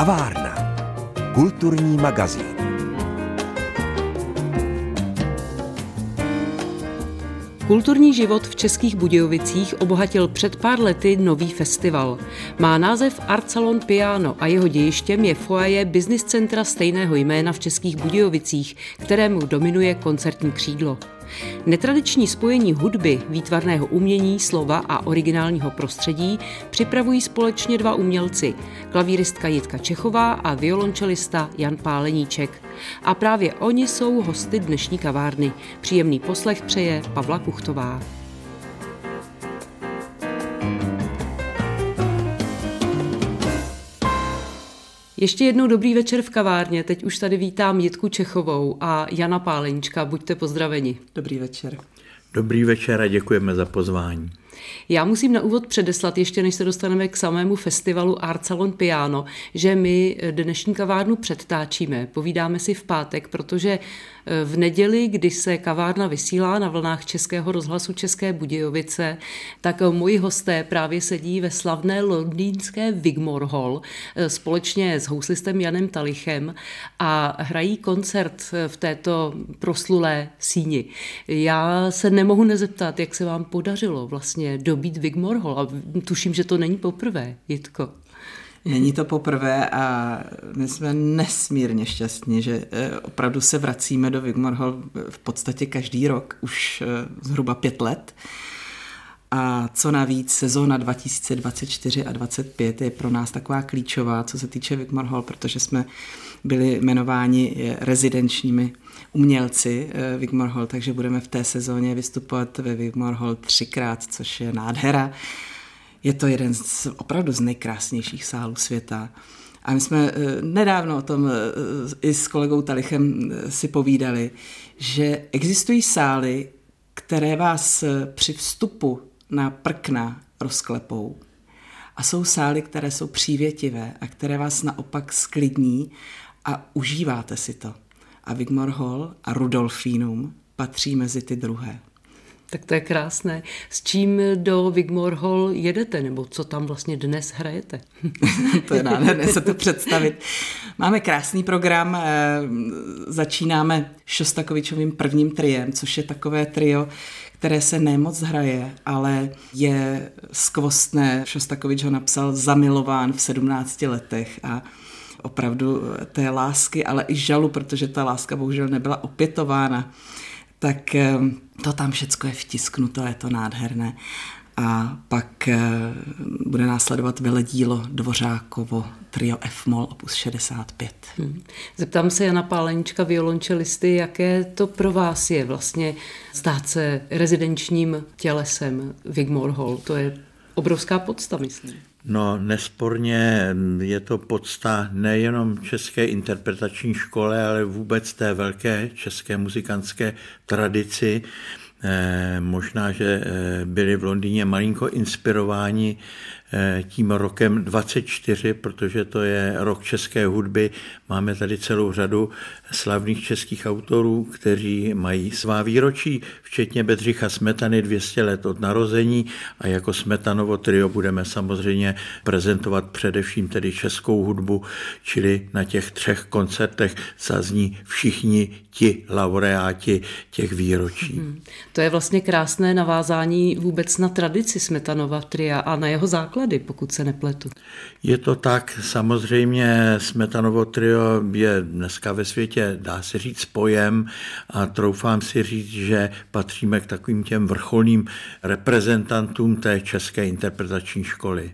Kavárna. Kulturní magazín. Kulturní život v Českých Budějovicích obohatil před pár lety nový festival. Má název Art Salon Piano a jeho dějištěm je foaje business centra stejného jména v Českých Budějovicích, kterému dominuje koncertní křídlo. Netradiční spojení hudby, výtvarného umění, slova a originálního prostředí připravují společně dva umělci, klavíristka Jitka Čechová a violončelista Jan Páleníček. A právě oni jsou hosty dnešní kavárny. Příjemný poslech přeje Pavla Kuchtová. Ještě jednou dobrý večer v kavárně. Teď už tady vítám Jitku Čechovou a Jana Páleníčka. Buďte pozdraveni. Dobrý večer. Dobrý večer a děkujeme za pozvání. Já musím na úvod předeslat, ještě než se dostaneme k samému festivalu Art Salon Piano, že my dnešní kavárnu předtáčíme. Povídáme si v pátek, protože eh, v neděli, kdy se kavárna vysílá na vlnách Českého rozhlasu České Budějovice, tak moji hosté právě sedí ve slavné londýnské Wigmore Hall eh, společně s houslistem Janem Talichem a hrají koncert eh, v této proslulé síni. Já se nemohu nezeptat, jak se vám podařilo vlastně dobít Wigmore Hall a tuším, že to není poprvé, Jitko. Není to poprvé a my jsme nesmírně šťastní, že eh, opravdu se vracíme do Wigmore Hall v podstatě každý rok, už eh, zhruba pět let. A co navíc, sezóna 2024 a 2025 je pro nás taková klíčová, co se týče Wigmore Hall, protože jsme byli jmenováni eh, rezidenčními umělci Wigmore Hall, takže budeme v té sezóně vystupovat ve Wigmore Hall třikrát, což je nádhera. Je to jeden z opravdu z nejkrásnějších sálů světa. A my jsme eh, nedávno o tom eh, i s kolegou Talichem eh, si povídali, že existují sály, které vás při vstupu na prkna rozklepou. A jsou sály, které jsou přívětivé a které vás naopak sklidní a užíváte si to. A Wigmore Hall a Rudolfinum patří mezi ty druhé. Tak to je krásné. S čím do Wigmore Hall jedete, nebo co tam vlastně dnes hrajete? to je nádherné se to představit. Máme krásný program, eh, začínáme Šostakovičovým prvním triem, což je takové trio, které se nemoc hraje, ale je skvostné. Šostakovič ho napsal zamilován v 17 letech a opravdu té lásky, ale i žalu, protože ta láska bohužel nebyla opětována tak eh, to tam všecko je vtisknuto, je to nádherné. A pak eh, bude následovat veledílo Dvořákovo trio F-moll opus 65. Hmm. Zeptám se Jana Pálenička, violončelisty, jaké to pro vás je vlastně stát se rezidenčním tělesem Wigmore Hall. To je obrovská podsta, myslím. No, nesporně je to podsta nejenom České interpretační škole, ale vůbec té velké české muzikantské tradici. Eh, možná, že eh, byli v Londýně malinko inspirováni tím rokem 24, protože to je rok české hudby. Máme tady celou řadu slavných českých autorů, kteří mají svá výročí, včetně Bedřicha Smetany 200 let od narození a jako Smetanovo trio budeme samozřejmě prezentovat především tedy českou hudbu, čili na těch třech koncertech zazní všichni ti laureáti těch výročí. Hmm. To je vlastně krásné navázání vůbec na tradici Smetanova tria a na jeho základ náklady, pokud se nepletu. Je to tak, samozřejmě Smetanovo trio je dneska ve světě, dá se říct, pojem a troufám si říct, že patříme k takovým těm vrcholným reprezentantům té české interpretační školy.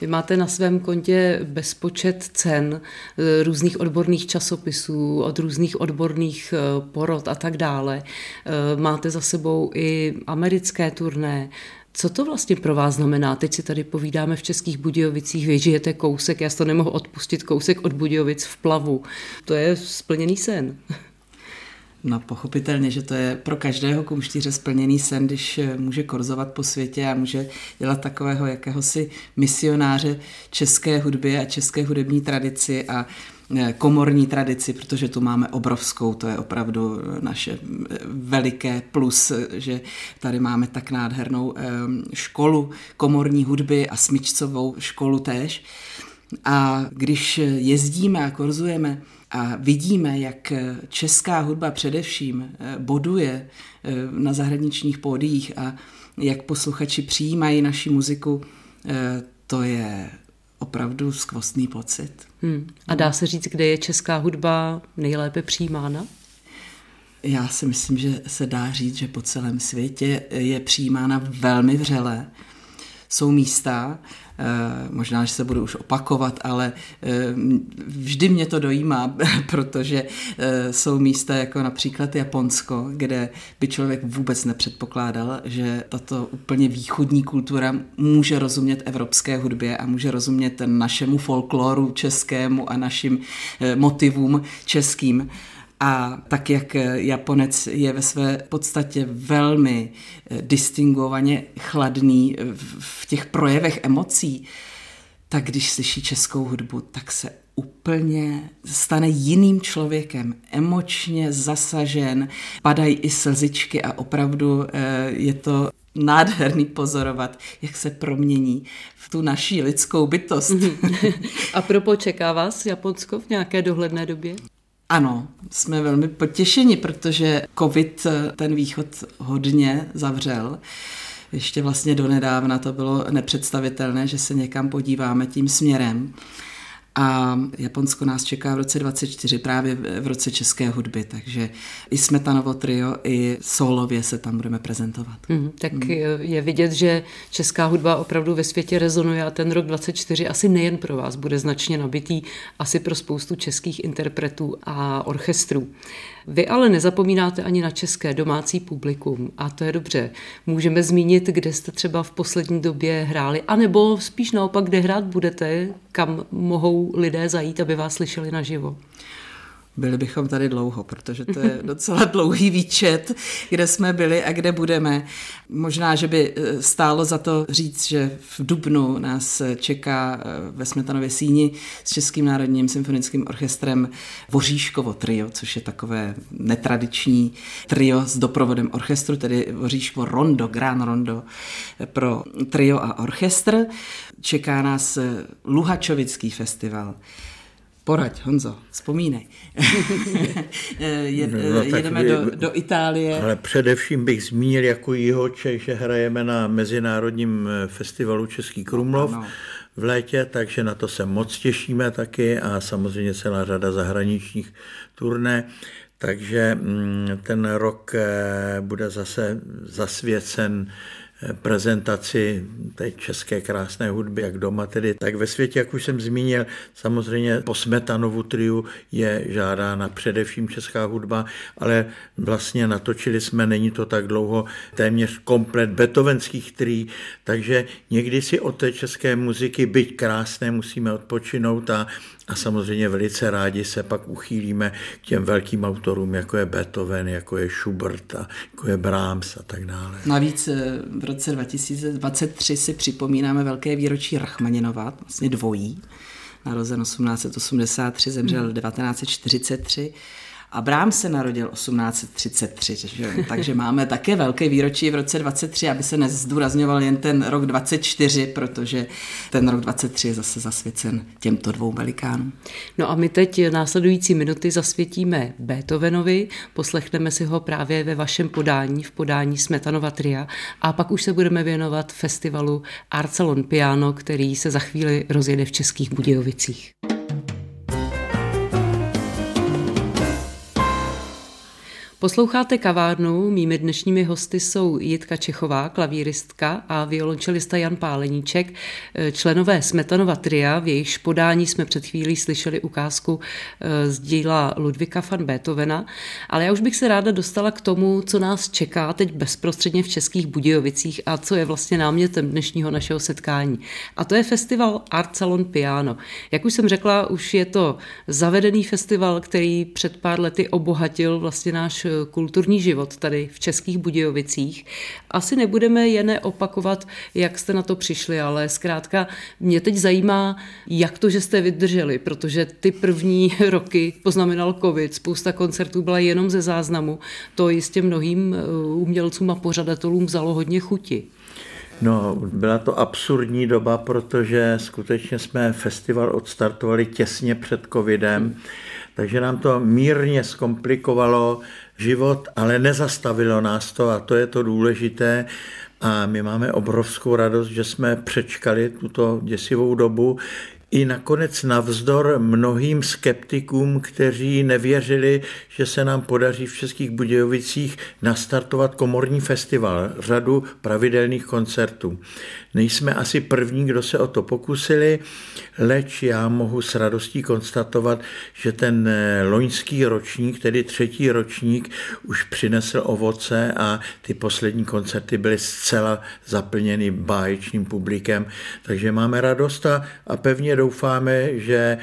Vy máte na svém kontě bezpočet cen eh, různých odborných časopisů, od různých odborných eh, porod a tak dále. Eh, máte za sebou i americké turné. Co to vlastně pro vás znamená? Teď si tady povídáme v Českých Budějovicích, vy žijete kousek, já to nemohu odpustit, kousek od Budějovic v plavu. To je splněný sen. No pochopitelně, že to je pro každého kumštíře splněný sen, když eh, může korzovat po světě a může dělat takového jakéhosi misionáře české hudby a české hudební tradici a komorní tradici, protože tu máme obrovskou, to je opravdu naše eh, veliké plus, že tady máme tak nádhernou eh, školu komorní hudby a smyčcovou školu též. A když jezdíme a korzujeme a vidíme, jak česká hudba především boduje na zahraničních pódiích a jak posluchači přijímají naši muziku, to je opravdu skvostný pocit. Hmm. A dá se říct, kde je česká hudba nejlépe přijímána? Já si myslím, že se dá říct, že po celém světě je přijímána velmi vřele. Jsou místa, eh, možná, že se budu už opakovat, ale eh, vždy mě to dojímá, protože eh, jsou místa jako například Japonsko, kde by člověk vůbec nepředpokládal, že tato úplně východní kultura může rozumět evropské hudbě a může rozumět našemu folkloru českému a našim motivům českým. A tak, jak Japonec je ve své podstatě velmi eh, distingovaně chladný v těch projevech emocí, tak když slyší českou hudbu, tak se úplně stane jiným člověkem, emočně zasažen, padají i slzičky a opravdu eh, je to nádherný pozorovat, jak se promění v tu naší lidskou bytost. a propo čeká vás Japonsko v nějaké dohledné době? Ano, jsme velmi potěšeni, protože covid ten východ hodně zavřel. Ještě vlastně donedávna to bylo nepředstavitelné, že se někam podíváme tím směrem. A Japonsko nás čeká v roce 24 právě v roce české hudby, takže i Smetanovo trio, i solově se tam budeme prezentovat. Mm, tak mm. je vidět, že česká hudba opravdu ve světě rezonuje a ten rok 24 asi nejen pro vás bude značně nabitý, asi pro spoustu českých interpretů a orchestrů. Vy ale nezapomínáte ani na české domácí publikum a to je dobře. Můžeme zmínit, kde jste třeba v poslední době hráli, anebo spíš naopak, kde hrát budete, kam mohou lidé zajít, aby vás slyšeli naživo. Byli bychom tady dlouho, protože to je docela dlouhý výčet, kde jsme byli a kde budeme. Možná, že by eh, stálo za to říct, že v Dubnu nás čeká eh, ve Smetanově síni s Českým národním symfonickým orchestrem Voříškovo trio, což je takové netradiční trio s doprovodem orchestru, tedy Voříškovo Rondo, Grand Rondo pro trio a orchestr. Čeká nás Luhačovický festival. Poraď, Honzo, vzpomínej. Je, no, jedeme vy, do, do Itálie. Ale především bych zmínil jako Jihoček, že hrajeme na Mezinárodním eh, festivalu Český Krumlov no, v létě, takže na to se moc těšíme taky a samozřejmě celá řada zahraničních turné. Takže mm, ten rok eh, bude zase zasvěcen prezentaci té české krásné hudby, jak doma tedy, tak ve světě, jak už jsem zmínil, samozřejmě po Smetanovu triu je žádána především česká hudba, ale vlastně natočili jsme, není to tak dlouho, téměř komplet beethovenských trií, takže někdy si od té české muziky, byť krásné, musíme odpočinout a a samozřejmě velice rádi se pak uchýlíme k těm velkým autorům, jako je Beethoven, jako je Schubert, a jako je Brahms a tak dále. Navíc eh, v roce 2023 si připomínáme velké výročí Rachmaninova, vlastně dvojí. Narozen 1883, zemřel 1943 A Brám se narodil 1833, že? takže máme také velké výročí v roce 23, aby se nezdůrazňoval jen ten rok 24, protože ten rok 23 je zase zasvěcen těmto dvou velikánům. No a my teď následující minuty zasvětíme Beethovenovi, poslechneme si ho právě ve vašem podání, v podání Smetanova tria a pak už se budeme věnovat festivalu Arcelon Piano, který se za chvíli rozjede v Českých Budějovicích. Posloucháte kavárnu, mými dnešními hosty jsou Jitka Čechová, klavíristka a violončelista Jan Páleníček, eh, členové Smetanova tria, v jejichž podání jsme před chvílí slyšeli ukázku eh, z díla Ludvika van Beethovena, ale já už bych se ráda dostala k tomu, co nás čeká teď bezprostředně v Českých Budějovicích a co je vlastně námětem dnešního našeho setkání. A to je festival Art Salon Piano. Jak už jsem řekla, už je to zavedený festival, který před pár lety obohatil vlastně náš kulturní život tady v Českých Budějovicích. Asi nebudeme jen opakovat, jak jste na to přišli, ale zkrátka mě teď zajímá, jak to, že jste vydrželi, protože ty první roky poznamenal covid, spousta koncertů byla jenom ze záznamu. To jistě mnohým uh, umělcům a pořadatelům vzalo hodně chuti. No, byla to absurdní doba, protože skutečně jsme festival odstartovali těsně před covidem, takže nám to mírně zkomplikovalo život, ale nezastavilo nás to a to je to důležité. A my máme obrovskou radost, že jsme přečkali tuto děsivou dobu i nakonec navzdor mnohým skeptikům, kteří nevěřili, že se nám podaří v Českých Budějovicích nastartovat komorní festival, řadu pravidelných koncertů. Nejsme asi první, kdo se o to pokusili, leč já mohu s radostí konstatovat, že ten eh, loňský ročník, tedy třetí ročník, už přinesl ovoce a ty poslední koncerty byly zcela zaplněny báječným publikem, takže máme radost a, a pevně doufáme, že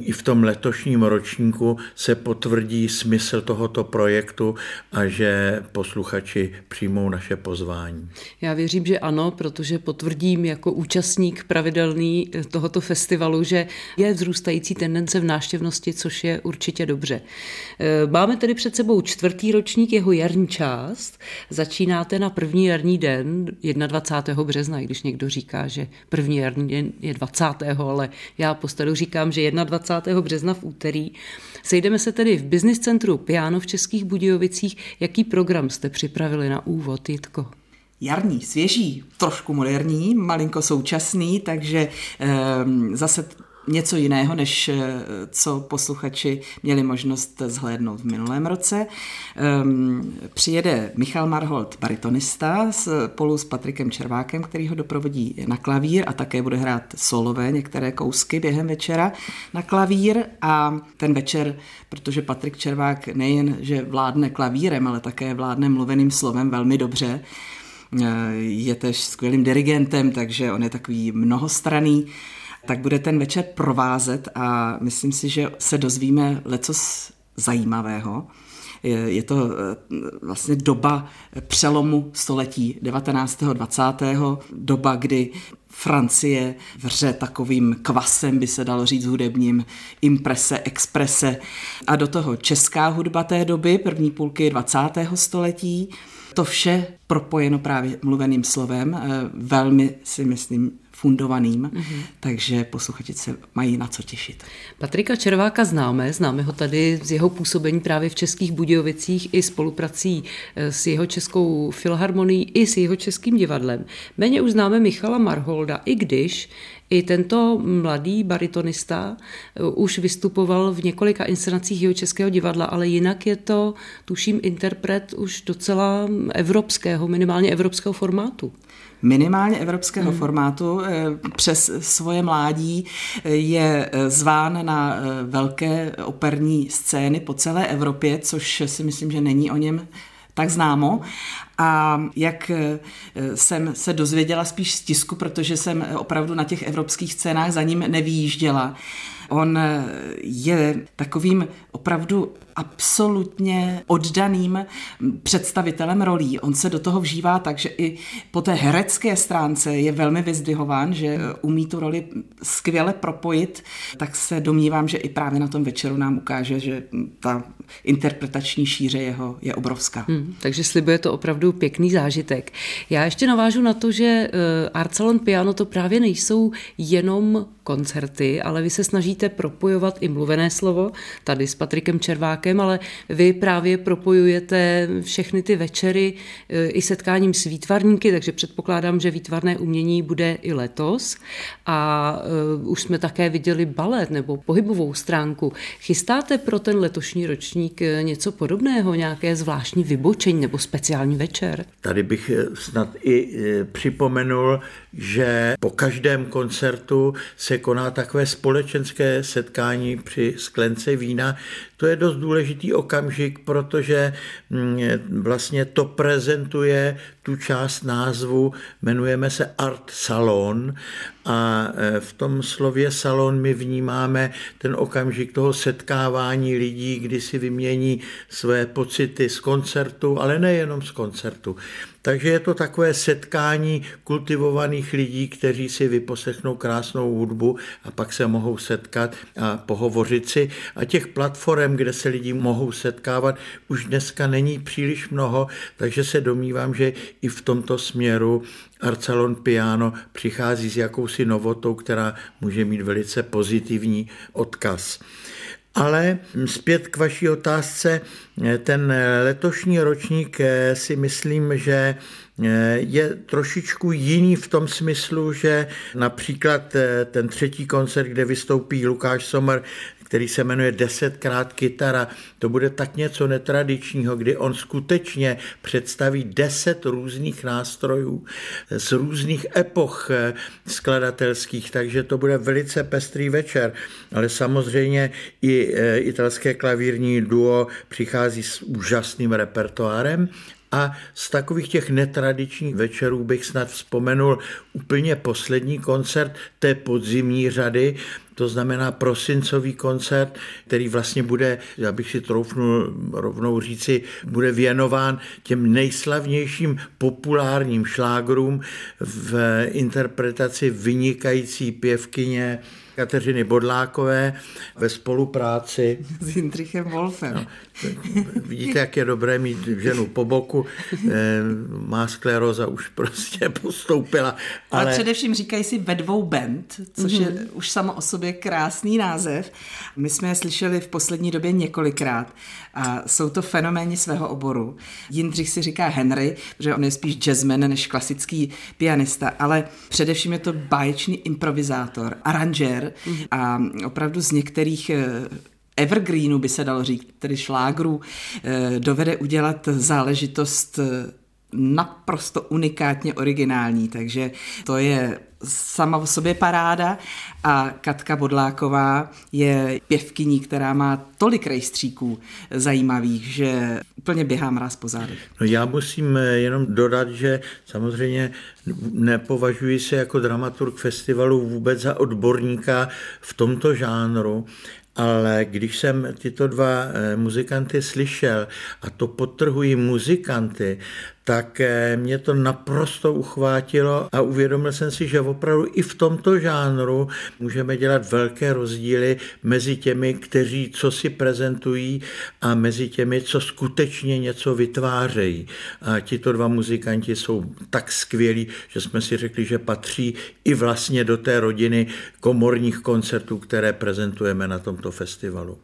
i v tom letošním ročníku se potvrdí smysl tohoto projektu a že posluchači přijmou naše pozvání. Já věřím, že ano, protože potvrdím jako účastník pravidelný tohoto festivalu, že je vzrůstající tendence v náštěvnosti, což je určitě dobře. E, máme tedy před sebou čtvrtý ročník, jeho jarní část. Začínáte na první jarní den 21. března, i když někdo říká, že první jarní den je 20. ale já po říkám, že 21. března v úterý. Sejdeme se tedy v Business Centru Piano v Českých Budějovicích. Jaký program jste připravili na úvod, Jitko? jarní, svěží, trošku moderní, malinko současný, takže um, zase něco jiného, než eh, co posluchači měli možnost zhlédnout v minulém roce. Um, přijede Michal Marhold, baritonista, spolu s Patrikem Červákem, který ho doprovodí na klavír a také bude hrát solové některé kousky během večera na klavír a ten večer, protože Patrik Červák nejen, že vládne klavírem, ale také vládne mluveným slovem velmi dobře, eh, je tež skvělým dirigentem, takže on je takový mnohostraný tak bude ten večer provázet a myslím si, že se dozvíme lecos zajímavého. Je to eh, vlastně doba přelomu století 19. 20. doba, kdy Francie vře takovým kvasem, by se dalo říct hudebním, imprese, exprese. A do toho česká hudba té doby, první půlky 20. století. To vše propojeno právě mluveným slovem. Eh, velmi si myslím, fundovaným, mm-hmm. takže posluchači se mají na co těšit. Patrika Červáka známe, známe ho tady z jeho působení právě v Českých Budějovicích i spoluprací eh, s jeho českou filharmonií i s jeho českým divadlem. Méně už známe Michala Marholda, i když i tento mladý baritonista eh, už vystupoval v několika inscenacích jeho českého divadla, ale jinak je to, tuším, interpret už docela evropského, minimálně evropského formátu minimálně evropského hmm. formátu. Eh, přes svoje mládí eh, je eh, zván na velké operní scény po celé Evropě, což si myslím, že není o něm tak známo. A jak jsem se dozvěděla spíš z tisku, protože jsem opravdu na těch evropských scénách za ním nevýjížděla, On je takovým opravdu absolutně oddaným představitelem rolí. On se do toho vžívá tak, že i po té herecké stránce je velmi vyzdvihován, že umí tu roli skvěle propojit, tak se domnívám, že i právě na tom večeru nám ukáže, že ta interpretační šíře jeho je obrovská. Hmm, takže slibuje to opravdu pěkný zážitek. Já ještě navážu na to, že uh, Art Salon Piano to právě nejsou jenom koncerty, ale vy se snažíte propojovat i mluvené slovo, tady s Patrikem Červákem, ale vy právě propojujete všechny ty večery e, i setkáním s výtvarníky, takže předpokládám, že výtvarné umění bude i letos. A uh, už jsme také viděli balet nebo pohybovou stránku. Chystáte pro ten letošní ročník e, něco podobného, nějaké zvláštní vybočení nebo speciální večer? Tady bych snad i připomenul, že po každém koncertu se koná takové společenské setkání při sklence vína. To je dost důležitý okamžik, protože mm, vlastně to prezentuje tu část názvu, jmenujeme se Art Salon a e, v tom slově salon my vnímáme ten okamžik toho setkávání lidí, kdy si vymění své pocity z koncertu, ale nejenom z koncertu. Takže je to takové setkání kultivovaných lidí, kteří si vyposlechnou krásnou hudbu a pak se mohou setkat a pohovořit si. A těch platform, kde se lidi mohou setkávat, už dneska není příliš mnoho, takže se domnívám, že i v tomto směru Arcelon Piano přichází s jakousi novotou, která může mít velice pozitivní odkaz. Ale zpět k vaší otázce, ten letošní ročník eh, si myslím, že je trošičku jiný v tom smyslu, že například eh, ten třetí koncert, kde vystoupí Lukáš Sommer, který se jmenuje Desetkrát kytara. To bude tak něco netradičního, kdy on skutečně představí deset různých nástrojů z různých epoch eh, skladatelských, takže to bude velice pestrý večer. Ale samozřejmě i eh, italské klavírní duo přichází s úžasným repertoárem a z takových těch netradičních večerů bych snad vzpomenul úplně poslední koncert té podzimní řady, to znamená prosincový koncert, který vlastně bude, já bych si troufnul rovnou říci, bude věnován těm nejslavnějším populárním šlágrům v interpretaci vynikající pěvkyně Kateřiny Bodlákové ve spolupráci s Jindřichem Wolfem. No, vidíte, jak je dobré mít ženu po boku. Eh, má skleroza už prostě postoupila. Ale, ale především říkají si ve dvou band, což mm-hmm. je mhm. už samo o sobě krásný název. My jsme je slyšeli v poslední době několikrát a jsou to fenoméni svého oboru. Jindřich si říká Henry, protože on je spíš jazzman než klasický pianista, ale především je to báječný improvizátor, aranžér a opravdu z některých eh, evergreenu by se dalo říct, tedy šlágrů, eh, dovede udělat záležitost eh, naprosto unikátně originální, takže to je sama o sobě paráda a Katka Bodláková je pěvkyní, která má tolik rejstříků zajímavých, že úplně běhá mráz po zádech. No já musím jenom dodat, že samozřejmě nepovažuji se jako dramaturg festivalu vůbec za odborníka v tomto žánru, ale když jsem tyto dva eh, muzikanty slyšel, a to potrhují muzikanty, tak mě to naprosto uchvátilo a uvědomil jsem si, že opravdu i v tomto žánru můžeme dělat velké rozdíly mezi těmi, kteří co si prezentují a mezi těmi, co skutečně něco vytvářejí. A tito dva muzikanti jsou tak skvělí, že jsme si řekli, že patří i vlastně do té rodiny komorních koncertů, které prezentujeme na tomto festivalu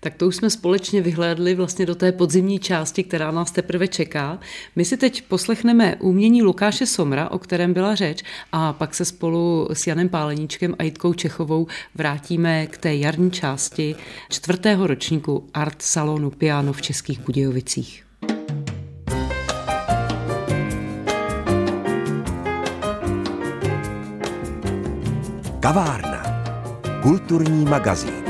tak to už jsme společně vyhlédli vlastně do té podzimní části, která nás teprve čeká. My si teď poslechneme umění Lukáše Somra, o kterém byla řeč, a pak se spolu s Janem Páleníčkem a Jitkou Čechovou vrátíme k té jarní části čtvrtého ročníku Art Salonu Piano v Českých Budějovicích. Kavárna. Kulturní magazín.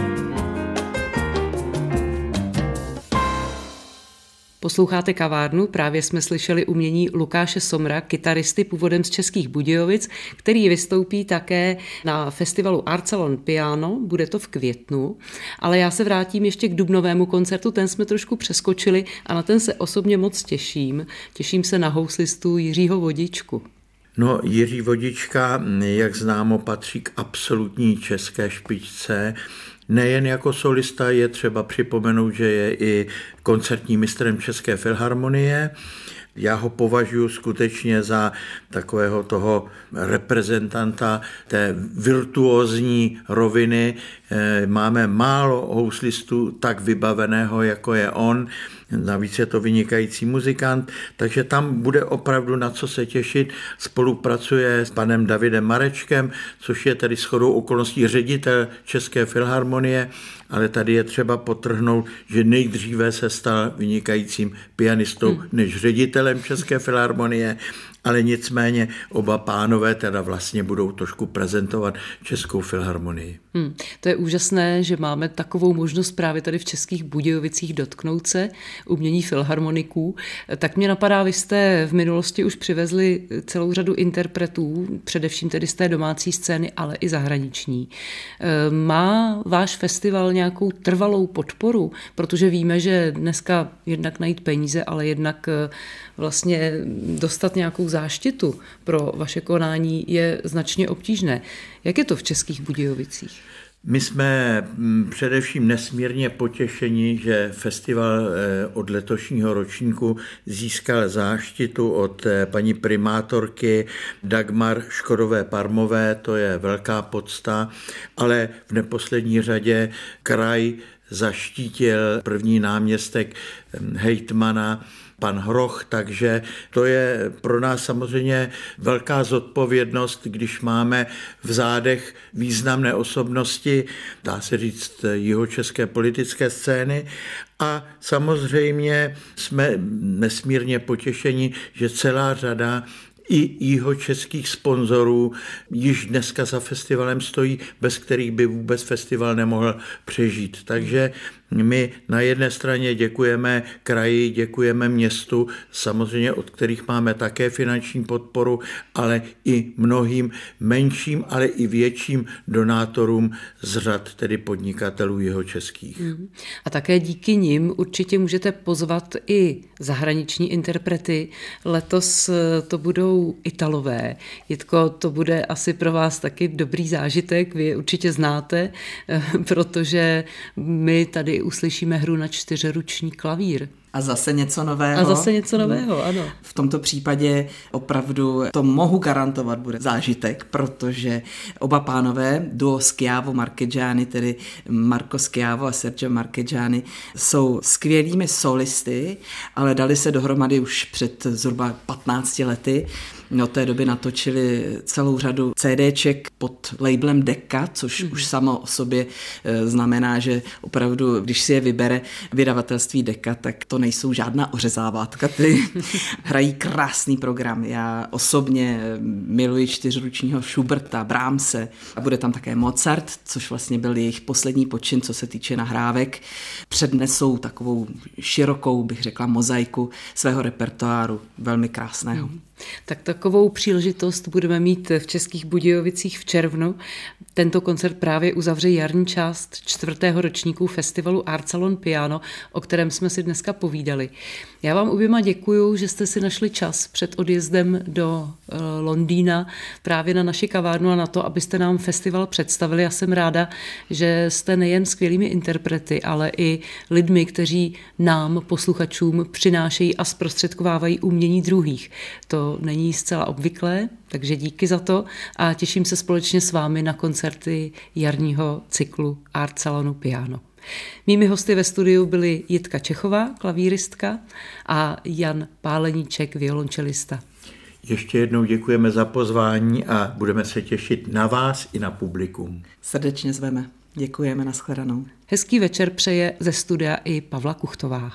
Posloucháte kavárnu, právě jsme slyšeli umění Lukáše Somra, kytaristy původem z Českých Budějovic, který vystoupí také na festivalu Arcelon Piano, bude to v květnu, ale já se vrátím ještě k dubnovému koncertu, ten jsme trošku přeskočili a na ten se osobně moc těším. Těším se na houslistu Jiřího Vodičku. No, Jiří Vodička, jak známo, patří k absolutní české špičce. Nejen jako solista je třeba připomenout, že je i koncertním mistrem České filharmonie. Já ho považuji skutečně za takového toho reprezentanta té virtuózní roviny. Eh, máme málo houslistů tak vybaveného, jako je on. Navíc je to vynikající muzikant, takže tam bude opravdu na co se těšit. Spolupracuje s panem Davidem Marečkem, což je tedy shodou okolností ředitel České filharmonie, ale tady je třeba potrhnout, že nejdříve se stal vynikajícím pianistou hmm. než ředitelem České filharmonie ale nicméně oba pánové teda vlastně budou trošku prezentovat Českou filharmonii. Hmm, to je úžasné, že máme takovou možnost právě tady v Českých Budějovicích dotknout se umění filharmoniků. Tak mě napadá, vy jste v minulosti už přivezli celou řadu interpretů, především tedy z té domácí scény, ale i zahraniční. Eh, má váš festival nějakou trvalou podporu, protože víme, že dneska jednak najít peníze, ale jednak eh, vlastně dostat nějakou záštitu pro vaše konání je značně obtížné. Jak je to v Českých Budějovicích? My jsme mm, především nesmírně potěšeni, že festival eh, od letošního ročníku získal záštitu od eh, paní primátorky Dagmar Škodové Parmové, to je velká podsta, ale v neposlední řadě kraj zaštítil první náměstek hm, hejtmana pan Hroch, takže to je pro nás samozřejmě velká zodpovědnost, když máme v zádech významné osobnosti, dá se říct, jeho české politické scény a samozřejmě jsme nesmírně potěšeni, že celá řada i jeho českých sponzorů již dneska za festivalem stojí, bez kterých by vůbec festival nemohl přežít. Takže my na jedné straně děkujeme kraji, děkujeme městu, samozřejmě od kterých máme také finanční podporu, ale i mnohým menším, ale i větším donátorům z řad tedy podnikatelů jeho českých. Mhm. A také díky nim určitě můžete pozvat i zahraniční interprety. Letos eh, to budou Italové. Jitko, to bude asi pro vás taky dobrý zážitek, vy je určitě znáte, eh, protože my tady uslyšíme hru na čtyřruční klavír. A zase něco nového. A zase něco nového, ano. V tomto případě opravdu to mohu garantovat, bude zážitek, protože oba pánové, duo Schiavo Marchegiani, tedy Marco Schiavo a Sergio Marchegiani, jsou skvělými solisty, ale dali se dohromady už před zhruba 15 lety od té doby natočili celou řadu CDček pod labelem Deka, což mm. už samo o sobě e, znamená, že opravdu, když si je vybere vydavatelství Deka, tak to nejsou žádná ořezávátka, ty hrají krásný program. Já osobně e, miluji čtyřručního Schuberta, Brahmse a bude tam také Mozart, což vlastně byl jejich poslední počin, co se týče nahrávek. Přednesou takovou širokou, bych řekla, mozaiku svého repertoáru, velmi krásného. Mm. Tak takovou příležitost budeme mít v Českých Budějovicích v červnu. Tento koncert právě uzavře jarní část čtvrtého ročníku festivalu Arcelon Piano, o kterém jsme si dneska povídali. Já vám oběma děkuju, že jste si našli čas před odjezdem do uh, Londýna právě na naši kavárnu a na to, abyste nám festival představili. Já jsem ráda, že jste nejen skvělými interprety, ale i lidmi, kteří nám, posluchačům, přinášejí a zprostředkovávají umění druhých. To není zcela obvyklé, takže díky za to a těším se společně s vámi na koncerty jarního cyklu Art Salonu Piano. Mými hosty ve studiu byly Jitka Čechová, klavíristka a Jan Páleníček, violončelista. Ještě jednou děkujeme za pozvání a budeme se těšit na vás i na publikum. Srdečně zveme. Děkujeme, nashledanou. Hezký večer přeje ze studia i Pavla Kuchtová.